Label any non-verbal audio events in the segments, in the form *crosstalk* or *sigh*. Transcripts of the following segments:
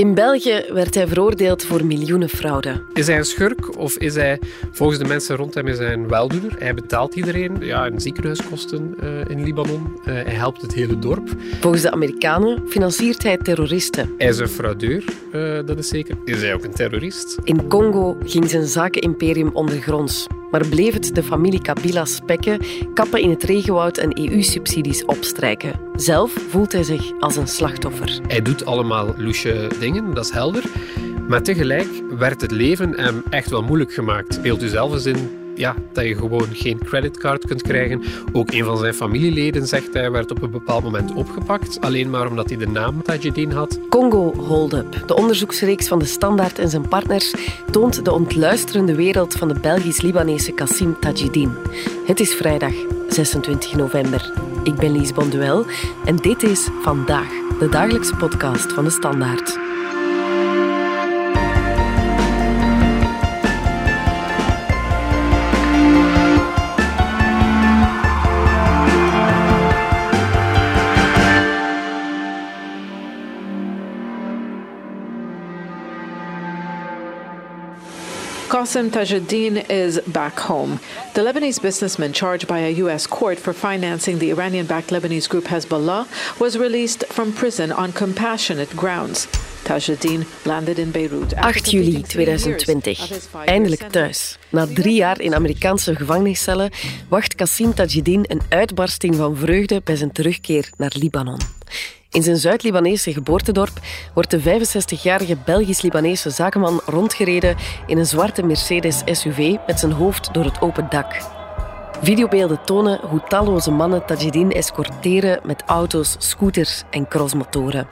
In België werd hij veroordeeld voor miljoenenfraude. Is hij een schurk of is hij volgens de mensen rond hem is hij een weldoener? Hij betaalt iedereen ja, een ziekenhuiskosten uh, in Libanon. Uh, hij helpt het hele dorp. Volgens de Amerikanen financiert hij terroristen. Hij is een fraudeur, uh, dat is zeker. Is hij ook een terrorist? In Congo ging zijn zakenimperium ondergronds. Maar bleef het de familie Kabila spekken, kappen in het regenwoud en EU-subsidies opstrijken. Zelf voelt hij zich als een slachtoffer. Hij doet allemaal loesje dingen, dat is helder. Maar tegelijk werd het leven hem echt wel moeilijk gemaakt. Beeld u zelf eens in ja, dat je gewoon geen creditcard kunt krijgen. Ook een van zijn familieleden zegt hij werd op een bepaald moment opgepakt, alleen maar omdat hij de naam Tajedin had. Congo Hold Up, de onderzoeksreeks van de Standaard en zijn partners, toont de ontluisterende wereld van de Belgisch-Libanese Kassim Tajedin. Het is vrijdag 26 november. Ik ben Lies Bonduel en dit is Vandaag, de dagelijkse podcast van de Standaard. Qasem Tajuddin is back home. The Lebanese businessman charged by a U.S. court for financing the Iranian backed Lebanese group Hezbollah was released from prison on compassionate grounds. Tajuddin landed in Beirut. 8 juli 2020. Eindelijk thuis. Na drie jaar in Amerikaanse gevangeniscellen wacht Qassim Tajuddin een uitbarsting van vreugde bij zijn terugkeer naar Libanon. In zijn Zuid-Libanese geboortedorp wordt de 65-jarige Belgisch-Libanese zakenman rondgereden in een zwarte Mercedes SUV met zijn hoofd door het open dak. Videobeelden tonen hoe talloze mannen Tajidin escorteren met auto's, scooters en crossmotoren.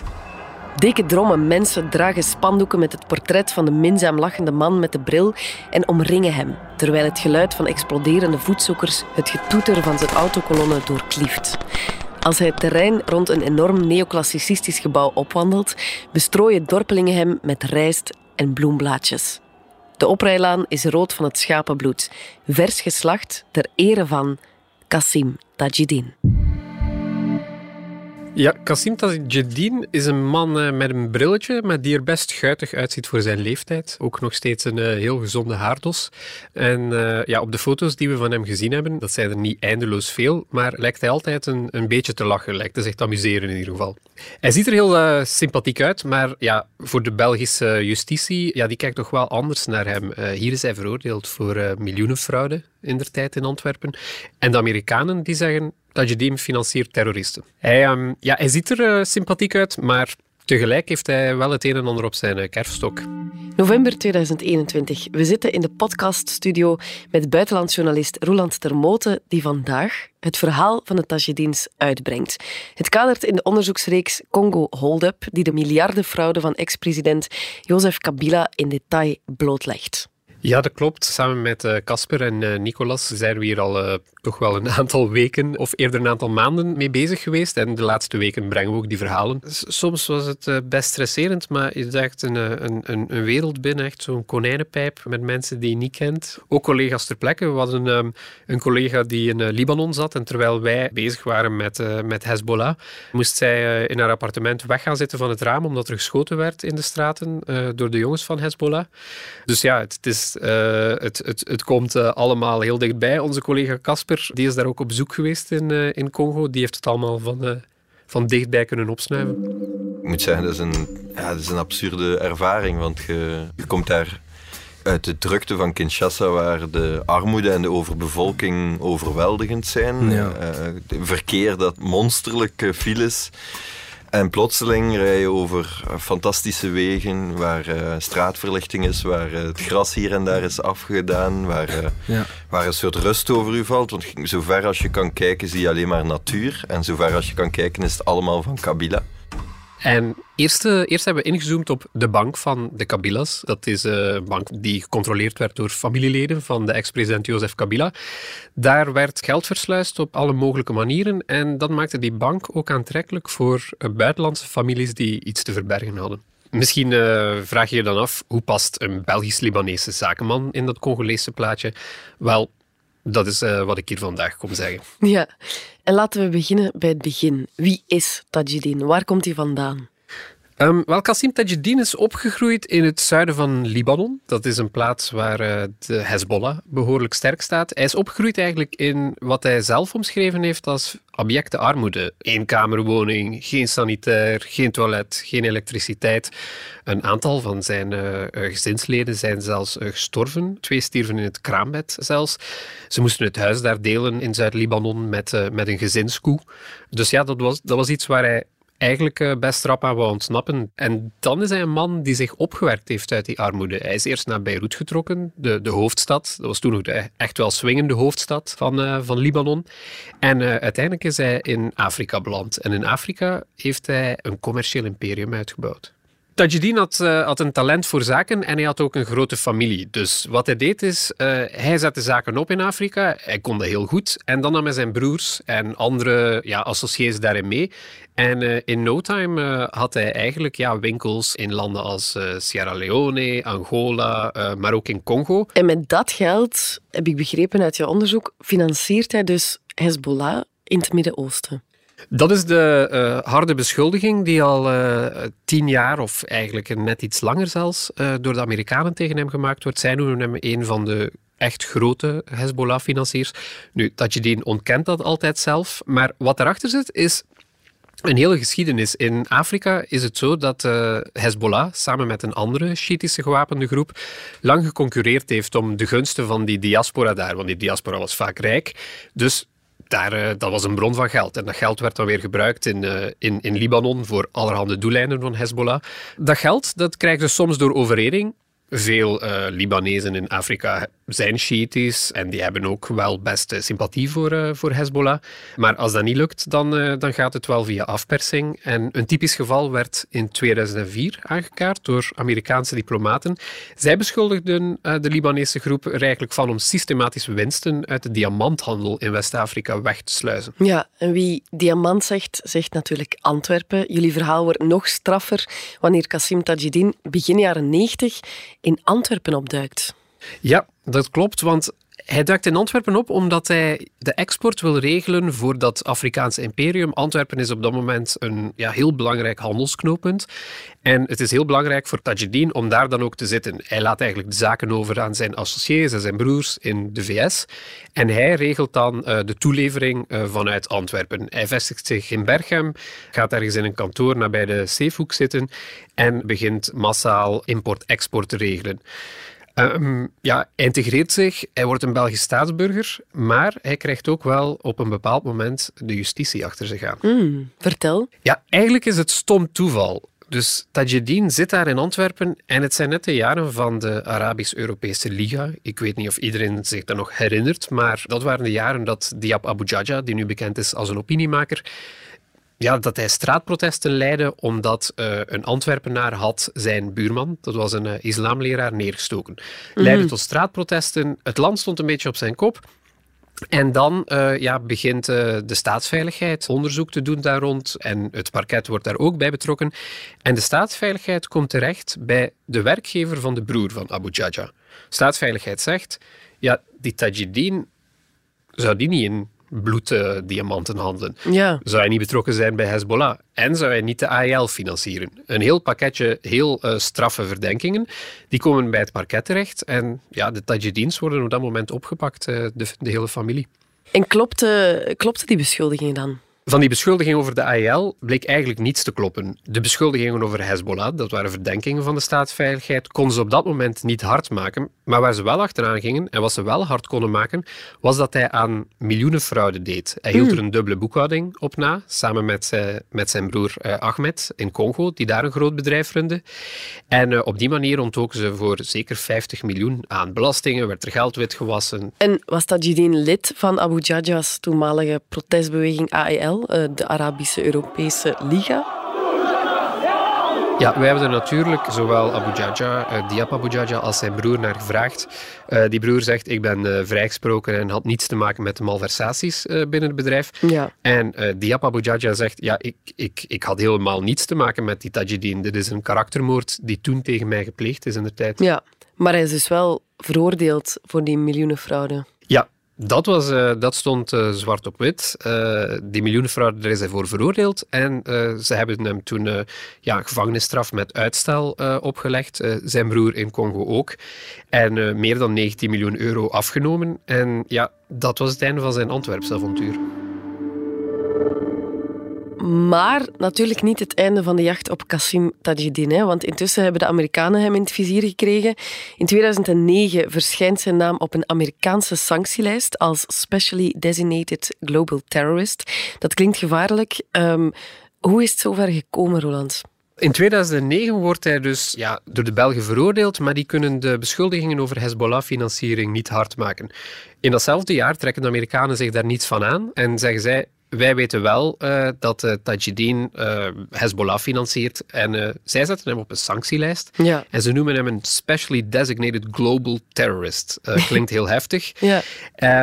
Dikke drommen mensen dragen spandoeken met het portret van de minzaam lachende man met de bril en omringen hem, terwijl het geluid van exploderende voetzoekers het getoeter van zijn autokolonne doorklieft. Als hij het terrein rond een enorm neoclassicistisch gebouw opwandelt, bestrooien dorpelingen hem met rijst en bloemblaadjes. De oprijlaan is rood van het schapenbloed, vers geslacht ter ere van Kassim Tajidin. Ja, Kassim Tajedin is een man eh, met een brilletje, maar die er best guitig uitziet voor zijn leeftijd. Ook nog steeds een eh, heel gezonde haardos. En eh, ja, op de foto's die we van hem gezien hebben, dat zijn er niet eindeloos veel, maar lijkt hij altijd een, een beetje te lachen. Lijkt hij zich te amuseren in ieder geval. Hij ziet er heel sympathiek uit, maar ja, voor de Belgische justitie, ja, die kijkt toch wel anders naar hem. hier is hij veroordeeld voor miljoenenfraude in der tijd in Antwerpen. En de Amerikanen die zeggen Tajedim financiert terroristen. Hij, um, ja, hij ziet er uh, sympathiek uit, maar tegelijk heeft hij wel het een en ander op zijn uh, kerfstok. November 2021. We zitten in de podcaststudio met buitenlandsjournalist Roland Termote, die vandaag het verhaal van de Tajedins uitbrengt. Het kadert in de onderzoeksreeks Congo Hold Up, die de miljardenfraude van ex-president Joseph Kabila in detail blootlegt. Ja, dat klopt. Samen met Casper en uh, Nicolas zijn we hier al uh, toch wel een aantal weken, of eerder een aantal maanden mee bezig geweest. En de laatste weken brengen we ook die verhalen. Soms was het uh, best stresserend, maar je zegt een, een, een, een, wereld binnen, echt zo'n konijnenpijp met mensen die je niet kent. Ook collega's ter plekke. We hadden um, een collega die in Libanon zat en terwijl wij bezig waren met, met Hezbollah, moest zij in haar appartement weg gaan zitten van het raam omdat er geschoten werd in de straten door de jongens van Hezbollah. Dus ja, het, is het, het, het komt allemaal heel dichtbij. Onze collega Casper, die is daar ook op bezoek geweest in, uh, in Congo. Die heeft het allemaal van, van dichtbij kunnen opsnuiven. Ik moet zeggen, dat is een, ja, dat is een absurde ervaring. Want je, je komt daar uit de drukte van Kinshasa, waar de armoede en de overbevolking overweldigend zijn. Ja. verkeer dat monsterlijk files. En plotseling rij je over fantastische wegen waar uh, straatverlichting is, waar uh, het gras hier en daar is afgedaan, waar, uh, ja. waar een soort rust over u valt. Want zover als je kan kijken zie je alleen maar natuur. En zover als je kan kijken is het allemaal van Kabila. En eerst, eerst hebben we ingezoomd op de bank van de Kabilas. Dat is een bank die gecontroleerd werd door familieleden van de ex-president Joseph Kabila. Daar werd geld versluist op alle mogelijke manieren. En dat maakte die bank ook aantrekkelijk voor buitenlandse families die iets te verbergen hadden. Misschien vraag je je dan af, hoe past een Belgisch-Libanese zakenman in dat Congolese plaatje? Wel, dat is wat ik hier vandaag kom zeggen. Ja, en laten we beginnen bij het begin. Wie is Tajidin? Waar komt hij vandaan? Um, wel, Qasim Tajeddin is opgegroeid in het zuiden van Libanon. Dat is een plaats waar uh, de Hezbollah behoorlijk sterk staat. Hij is opgegroeid eigenlijk in wat hij zelf omschreven heeft als abjecte armoede. Eenkamerwoning, geen sanitair, geen toilet, geen elektriciteit. Een aantal van zijn uh, gezinsleden zijn zelfs gestorven. Twee stierven in het kraambed zelfs. Ze moesten het huis daar delen in Zuid-Libanon met, met een gezinskoe. Dus ja, dat was, dat was iets waar hij eigenlijk eh, best rap aan wou ontsnappen. En dan is hij een man die zich opgewerkt heeft uit die armoede. Hij is eerst naar Beirut getrokken, de, de hoofdstad. Dat was toen nog de echt wel swingende hoofdstad van, uh, van Libanon. En uh, uiteindelijk is hij in Afrika beland. En in Afrika heeft hij een commercieel imperium uitgebouwd. Tajuddin had, had, een talent voor zaken en hij had ook een grote familie. Dus wat hij deed is, hij zette zaken op in Afrika. Hij kon dat heel goed. En dan nam hij zijn broers en andere ja, daarin mee. En uh, in no time had hij eigenlijk ja, winkels in landen als Sierra Leone, Angola, maar ook in Congo. En met dat geld, heb ik begrepen uit je onderzoek, financiert hij dus Hezbollah in het Midden-Oosten. Dat is de uh, harde beschuldiging die al uh, tien jaar, of eigenlijk net iets langer zelfs, uh, door de Amerikanen tegen hem gemaakt wordt. Zij noemen hem een van de echt grote Hezbollah-financiers. Nu, Tajidin ontkent dat altijd zelf, maar wat erachter zit is een hele geschiedenis. In Afrika is het zo dat uh, Hezbollah samen met een andere Shiïtische gewapende groep lang geconcureerd heeft om de gunsten van die diaspora daar, want die diaspora was vaak rijk. Dus daar, uh, dat was een bron van geld. En dat geld werd dan weer gebruikt in, uh, in, in Libanon voor allerhande doeleinden van Hezbollah. Dat geld dat krijgen ze soms door overreding. Veel uh, Libanezen in Afrika zijn Shiïtisch en die hebben ook wel best sympathie voor, uh, voor Hezbollah. Maar als dat niet lukt, dan, dan gaat het wel via afpersing. En een typisch geval werd in 2004 aangekaart door Amerikaanse diplomaten. Zij beschuldigden de Libanese groep er eigenlijk van om systematisch winsten uit de diamanthandel in West-Afrika weg te sluizen. Ja, en wie diamant zegt, zegt natuurlijk Antwerpen. Jullie verhaal wordt nog straffer wanneer Qasim Tajdin begin jaren 90 in Antwerpen opduikt. Ja, dat klopt, want hij duikt in Antwerpen op omdat hij de export wil regelen voor dat Afrikaanse imperium. Antwerpen is op dat moment een ja, heel belangrijk handelsknooppunt. En het is heel belangrijk voor Tajuddin om daar dan ook te zitten. Hij laat eigenlijk de zaken over aan zijn associés en zijn broers in de VS. En hij regelt dan uh, de toelevering uh, vanuit Antwerpen. Hij vestigt zich in Berchem, gaat ergens in een kantoor nabij de Zeevoek zitten en begint massaal import-export te regelen. Um, ja, hij integreert zich, hij wordt een Belgisch staatsburger, maar hij krijgt ook wel op een bepaald moment de justitie achter zich aan. Mm, vertel. Ja, eigenlijk is het stom toeval. Dus Tajeddin zit daar in Antwerpen en het zijn net de jaren van de Arabisch-Europese Liga. Ik weet niet of iedereen zich dat nog herinnert, maar dat waren de jaren dat Diab Abu Jaja, die nu bekend is als een opiniemaker, ja, dat hij straatprotesten leidde omdat uh, een Antwerpenaar had zijn buurman, dat was een uh, islamleraar, neergestoken. Mm. Leidde tot straatprotesten. Het land stond een beetje op zijn kop. En dan uh, ja, begint de staatsveiligheid onderzoek te doen daar rond. En het parket wordt daar ook bij betrokken. En de staatsveiligheid komt terecht bij de werkgever van de broer van Abu Jaja. Staatsveiligheid zegt, ja, die Tajuddin zou die niet in bloeddiamanten handelen. Ja. Zou hij niet betrokken zijn bij Hezbollah? En zou hij niet de AEL financieren? Een heel pakketje heel uh, straffe verdenkingen. Die komen bij het parket terecht. En ja, de Tajuddins worden op dat moment opgepakt, uh, de, de, hele familie. En klopte, klopte die beschuldiging dan? Van die beschuldigingen over de AEL bleek eigenlijk niets te kloppen. De beschuldigingen over Hezbollah, dat waren verdenkingen van de staatsveiligheid, konden ze op dat moment niet hard maken. Maar waar ze wel achteraan gingen en wat ze wel hard konden maken, was dat hij aan miljoenen fraude deed. Hij hield er een dubbele boekhouding op na, samen met, uh, met zijn broer uh, Ahmed in Congo, die daar een groot bedrijf runde. En uh, op die manier ontdoken ze voor zeker 50 miljoen aan belastingen, werd er geld witgewassen. En was Tajidin lid van Abu Jaja's toenmalige protestbeweging AEL? De Arabische Europese Liga. Ja, wij hebben er natuurlijk zowel Abu Jaja, uh, Diab Abu Jaja als zijn broer naar gevraagd. Uh, die broer zegt, ik ben uh, vrijgesproken en had niets te maken met de malversaties binnen het bedrijf. Ja. En Diab Abu Jaja zegt, ja, ik, ik, ik had helemaal niets te maken met die Tajuddin. Dit is een karaktermoord die toen tegen mij gepleegd is in de tijd. Ja, maar hij is dus wel veroordeeld voor die miljoenenfraude. Ja, Dat, was, uh, dat stond uh, zwart op wit. Uh, die miljoenenfraude, daar is hij voor veroordeeld. En ze hebben hem toen ja, gevangenisstraf met uitstel opgelegd. zijn broer in Congo ook. En meer dan 19 miljoen euro afgenomen. En ja, dat was het einde van zijn Antwerpse avontuur. Maar natuurlijk niet het einde van de jacht op Kassim Tajuddin. Hè, want intussen hebben de Amerikanen hem in het vizier gekregen. In 2009 verschijnt zijn naam op een Amerikaanse sanctielijst als Specially Designated Global Terrorist. Dat klinkt gevaarlijk. Um, hoe is het zover gekomen, Roland? In 2009 wordt hij dus ja, door de Belgen veroordeeld, maar die kunnen de beschuldigingen over Hezbollah-financiering niet hard maken. In datzelfde jaar trekken de Amerikanen zich daar niets van aan en zeggen zij: wij weten wel uh, dat uh, Tajidin uh, Hezbollah financiert. En zij zetten hem op een sanctielijst. Ja. En ze noemen hem een specially designated global terrorist. *laughs* klinkt heel heftig. Ja.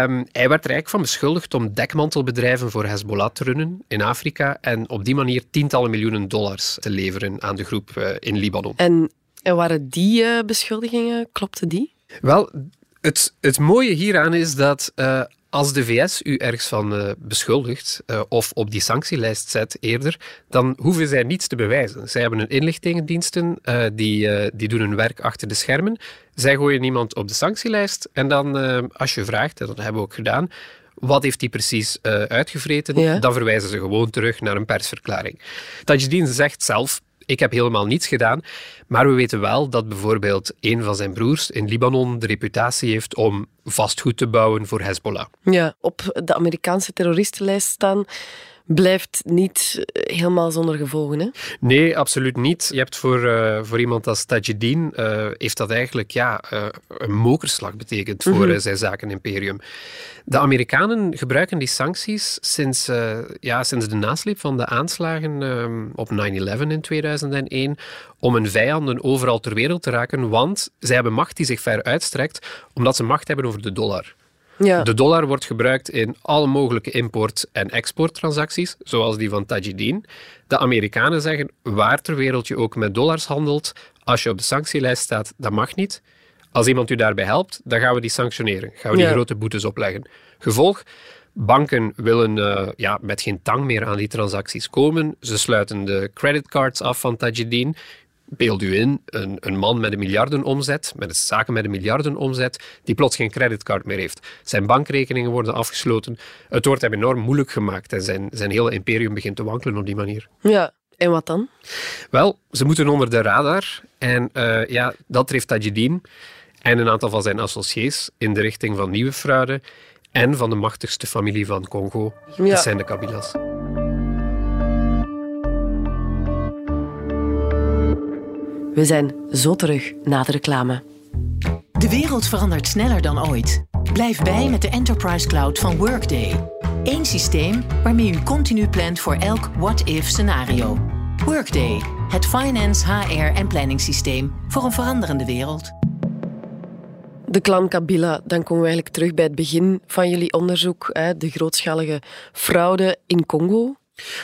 Um, hij werd er eigenlijk van beschuldigd om dekmantelbedrijven voor Hezbollah te runnen in Afrika. En op die manier tientallen miljoenen dollars te leveren aan de groep in Libanon. En, en waren die beschuldigingen, klopte die? Wel, het, het mooie hieraan is dat als de VS u ergens van uh, beschuldigt uh, of op die sanctielijst zet eerder, dan hoeven zij niets te bewijzen. Zij hebben hun inlichtingendiensten, uh, die, die doen hun werk achter de schermen. Zij gooien iemand op de sanctielijst en dan, als je vraagt, en dat hebben we ook gedaan, wat heeft hij precies uitgevreten, ja. dan verwijzen ze gewoon terug naar een persverklaring. Tajdin zegt zelf ik heb helemaal niets gedaan. Maar we weten wel dat bijvoorbeeld een van zijn broers in Libanon de reputatie heeft om vastgoed te bouwen voor Hezbollah. Ja, op de Amerikaanse terroristenlijst staan blijft niet helemaal zonder gevolgen. Hè? Nee, absoluut niet. Je hebt voor, uh, voor iemand als Tajedin, uh, heeft dat eigenlijk ja, uh, een mokerslag betekend voor mm zijn zakenimperium. De Amerikanen gebruiken die sancties sinds, ja, sinds de nasleep van de aanslagen op 9-11 in 2001 om hun vijanden overal ter wereld te raken, want zij hebben macht die zich ver uitstrekt, omdat ze macht hebben over de dollar. Ja. De dollar wordt gebruikt in alle mogelijke import- en exporttransacties, zoals die van Tajidin. De Amerikanen zeggen, waar ter wereld je ook met dollars handelt, als je op de sanctielijst staat, dat mag niet. Als iemand u daarbij helpt, dan gaan we die sanctioneren. Gaan we die grote boetes opleggen. Gevolg, banken willen uh, ja, met geen tang meer aan die transacties komen. Ze sluiten de creditcards af van Tajidin beeld u in, een, een man met een miljardenomzet, met een zaken met een miljardenomzet, die plots geen creditcard meer heeft. Zijn bankrekeningen worden afgesloten. Het wordt hem enorm moeilijk gemaakt en zijn, zijn hele imperium begint te wankelen op die manier. Ja, en wat dan? Wel, ze moeten onder de radar. En uh, ja, dat treft Tajidin en een aantal van zijn associés in de richting van nieuwe fraude en van de machtigste familie van Congo. Ja. Dat zijn de Kabilas. We zijn zo terug na de reclame. De wereld verandert sneller dan ooit. Blijf bij met de Enterprise Cloud van Workday. Eén systeem waarmee u continu plant voor elk what-if scenario. Workday, het finance, HR en planningssysteem voor een veranderende wereld. De clan Kabila, dan komen we eigenlijk terug bij het begin van jullie onderzoek, de grootschalige fraude in Congo.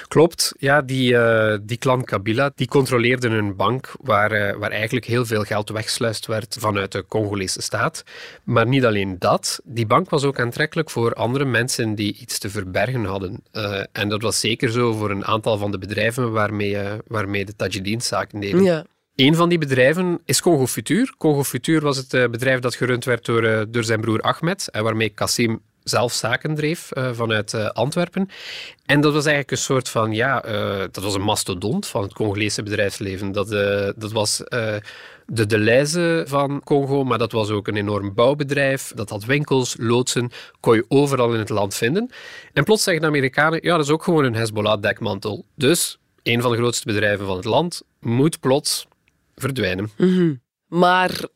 Klopt, ja, die, uh, die klan Kabila die controleerde een bank waar, uh, waar eigenlijk heel veel geld wegsluist werd vanuit de Congolese staat. Maar niet alleen dat, die bank was ook aantrekkelijk voor andere mensen die iets te verbergen hadden. Uh, en dat was zeker zo voor een aantal van de bedrijven waarmee, waarmee de Tajidin zaken deden. Ja. Een van die bedrijven is Congo Futur. Congo Futur was het bedrijf dat gerund werd door, door zijn broer Ahmed en waarmee Kassim zelf zaken dreef uh, vanuit uh, Antwerpen. En dat was eigenlijk een soort van, ja, uh, dat was een mastodont van het Congolese bedrijfsleven. Dat, dat was de Deleuze van Congo, maar dat was ook een enorm bouwbedrijf. Dat had winkels, loodsen, kon je overal in het land vinden. En plots zeggen de Amerikanen, ja, dat is ook gewoon een Hezbollah-dekmantel. Dus een van de grootste bedrijven van het land moet plots verdwijnen. -hmm. Maar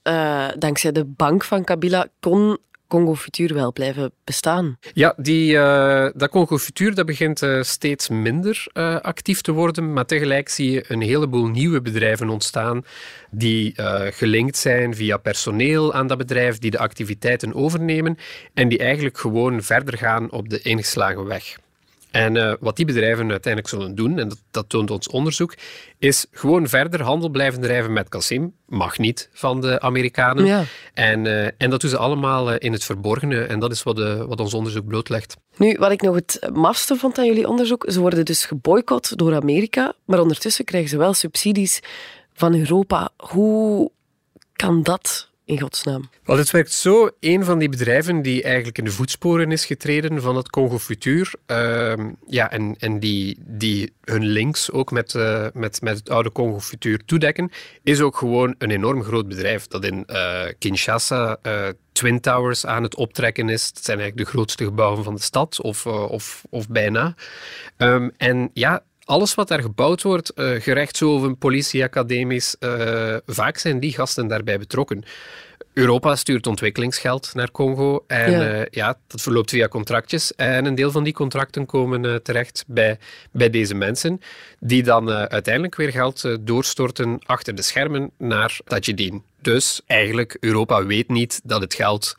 dankzij de bank van Kabila kon Congo Futur wel blijven bestaan. Ja, die, uh, dat Congo Futur dat begint uh, steeds minder uh, actief te worden, maar tegelijk zie je een heleboel nieuwe bedrijven ontstaan die gelinkt zijn via personeel aan dat bedrijf, die de activiteiten overnemen en die eigenlijk gewoon verder gaan op de ingeslagen weg. En uh, wat die bedrijven uiteindelijk zullen doen, en dat, dat, toont ons onderzoek, is gewoon verder handel blijven drijven met Kassim. Mag niet van de Amerikanen. Ja. En, uh, en dat doen ze allemaal uh, in het verborgene. En dat is wat, wat ons onderzoek blootlegt. Nu, wat ik nog het mafste vond aan jullie onderzoek, ze worden dus geboycott door Amerika, maar ondertussen krijgen ze wel subsidies van Europa. Hoe kan dat in godsnaam? Wel, het werkt zo. Een van die bedrijven die eigenlijk in de voetsporen is getreden van het Congo Futur, uh, ja, en, en die, die hun links ook met, uh, met, met het oude Congo Futur toedekken, is ook gewoon een enorm groot bedrijf dat in uh, Kinshasa uh, Twin Towers aan het optrekken is. Dat zijn eigenlijk de grootste gebouwen van de stad, of, of, of bijna. Um, en ja, alles wat daar gebouwd wordt, uh, gerechtshoven, politieacademies, uh, vaak zijn die gasten daarbij betrokken. Europa stuurt ontwikkelingsgeld naar Congo en ja. Uh, ja. dat verloopt via contractjes. En een deel van die contracten komen terecht bij, bij deze mensen, die dan uiteindelijk weer geld doorstorten achter de schermen naar Tajidin. Dus eigenlijk, Europa weet niet dat het geld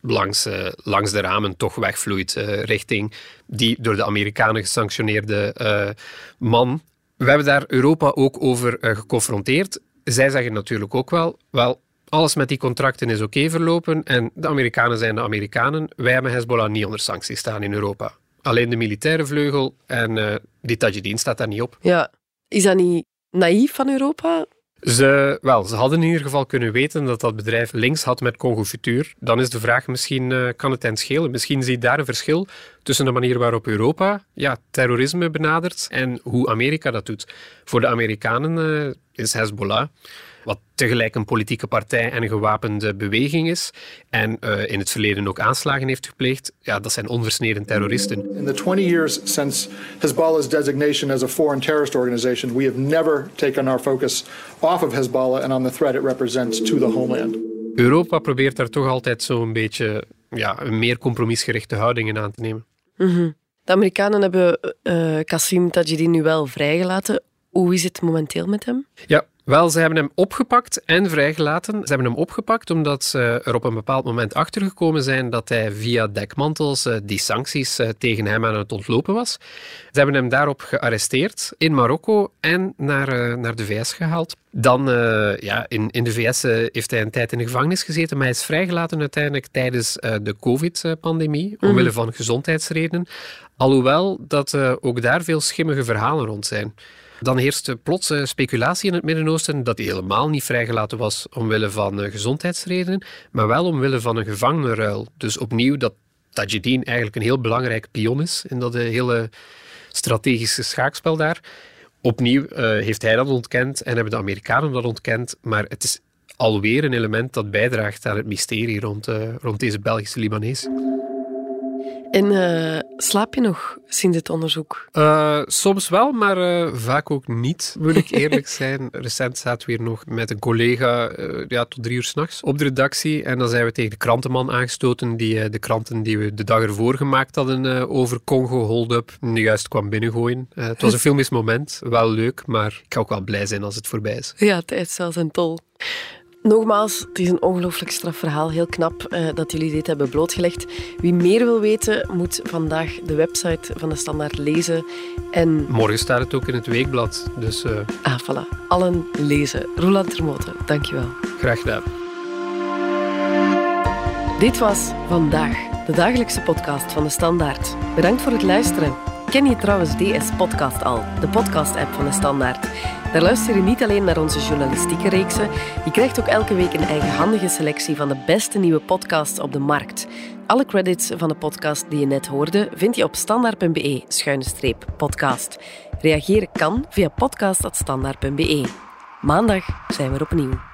langs, uh, langs de ramen toch wegvloeit uh, richting die door de Amerikanen gesanctioneerde uh, man. We hebben daar Europa ook over geconfronteerd. Zij zeggen natuurlijk ook wel, wel, alles met die contracten is oké verlopen en de Amerikanen zijn de Amerikanen. Wij hebben Hezbollah niet onder sancties staan in Europa. Alleen de militaire vleugel en die Tajidin staat daar niet op. Ja, is dat niet naïef van Europa? Ze, wel, ze hadden in ieder geval kunnen weten dat dat bedrijf links had met Congo Futur. Dan is de vraag misschien, uh, kan het hen schelen? Misschien zie je daar een verschil tussen de manier waarop Europa ja, terrorisme benadert en hoe Amerika dat doet. Voor de Amerikanen uh, is Hezbollah wat tegelijk een politieke partij en een gewapende beweging is en uh, in het verleden ook aanslagen heeft gepleegd, ja, dat zijn onversneden terroristen. In the 20 years since Hezbollah's designation as a foreign terrorist organization, we have never taken our focus off of Hezbollah and on the threat it represents to the homeland. Europa probeert daar toch altijd zo'n beetje ja, een meer compromisgerichte houdingen aan te nemen. Mm -hmm. De Amerikanen hebben uh, Kassim Tajidin nu wel vrijgelaten. Hoe is het momenteel met hem? Ja, wel, ze hebben hem opgepakt en vrijgelaten. Ze hebben hem opgepakt omdat ze er op een bepaald moment achtergekomen zijn dat hij via dekmantels eh, die sancties eh, tegen hem aan het ontlopen was. Ze hebben hem daarop gearresteerd in Marokko en naar, eh, naar de VS gehaald. Dan, ja, in, in de VS heeft hij een tijd in de gevangenis gezeten, maar hij is vrijgelaten uiteindelijk tijdens de COVID-pandemie, mhm. omwille van gezondheidsredenen. Alhoewel dat ook daar veel schimmige verhalen rond zijn. Dan heerste plots speculatie in het Midden-Oosten dat hij helemaal niet vrijgelaten was omwille van uh, gezondheidsredenen, maar wel omwille van een gevangenenruil. Dus opnieuw dat Tajidin eigenlijk een heel belangrijk pion is in dat eh, hele strategische schaakspel daar. Opnieuw heeft hij dat ontkend en hebben de Amerikanen dat ontkend, maar het is alweer een element dat bijdraagt aan het mysterie rond, rond deze Belgische Libanees. En uh, slaap je nog sinds het onderzoek? Uh, soms wel, maar uh, vaak ook niet, moet ik eerlijk *laughs* zijn. Recent zaten we hier nog met een collega ja, tot drie uur s'nachts op de redactie. En dan zijn we tegen de krantenman aangestoten, die de kranten die we de dag ervoor gemaakt hadden over Congo hold-up, juist kwam binnengooien. het was een *laughs* filmisch moment, wel leuk, maar ik ga ook wel blij zijn als het voorbij is. Ja, tijd zelfs een tol. Nogmaals, het is een ongelooflijk strafverhaal. Heel knap uh, dat jullie dit hebben blootgelegd. Wie meer wil weten, moet vandaag de website van de Standaard lezen. En... Morgen staat het ook in het weekblad. Dus, uh... Ah, voilà. Allen lezen. Roland Termoten, dankjewel. Graag gedaan. Dit was Vandaag, de dagelijkse podcast van de Standaard. Bedankt voor het luisteren. Ken je trouwens DS Podcast al, de podcast-app van de Standaard? Daar luister je niet alleen naar onze journalistieke reeksen, je krijgt ook elke week een eigenhandige selectie van de beste nieuwe podcasts op de markt. Alle credits van de podcast die je net hoorde vind je op standaard.be-podcast. Reageren kan via podcast.standaard.be. Maandag zijn we er opnieuw.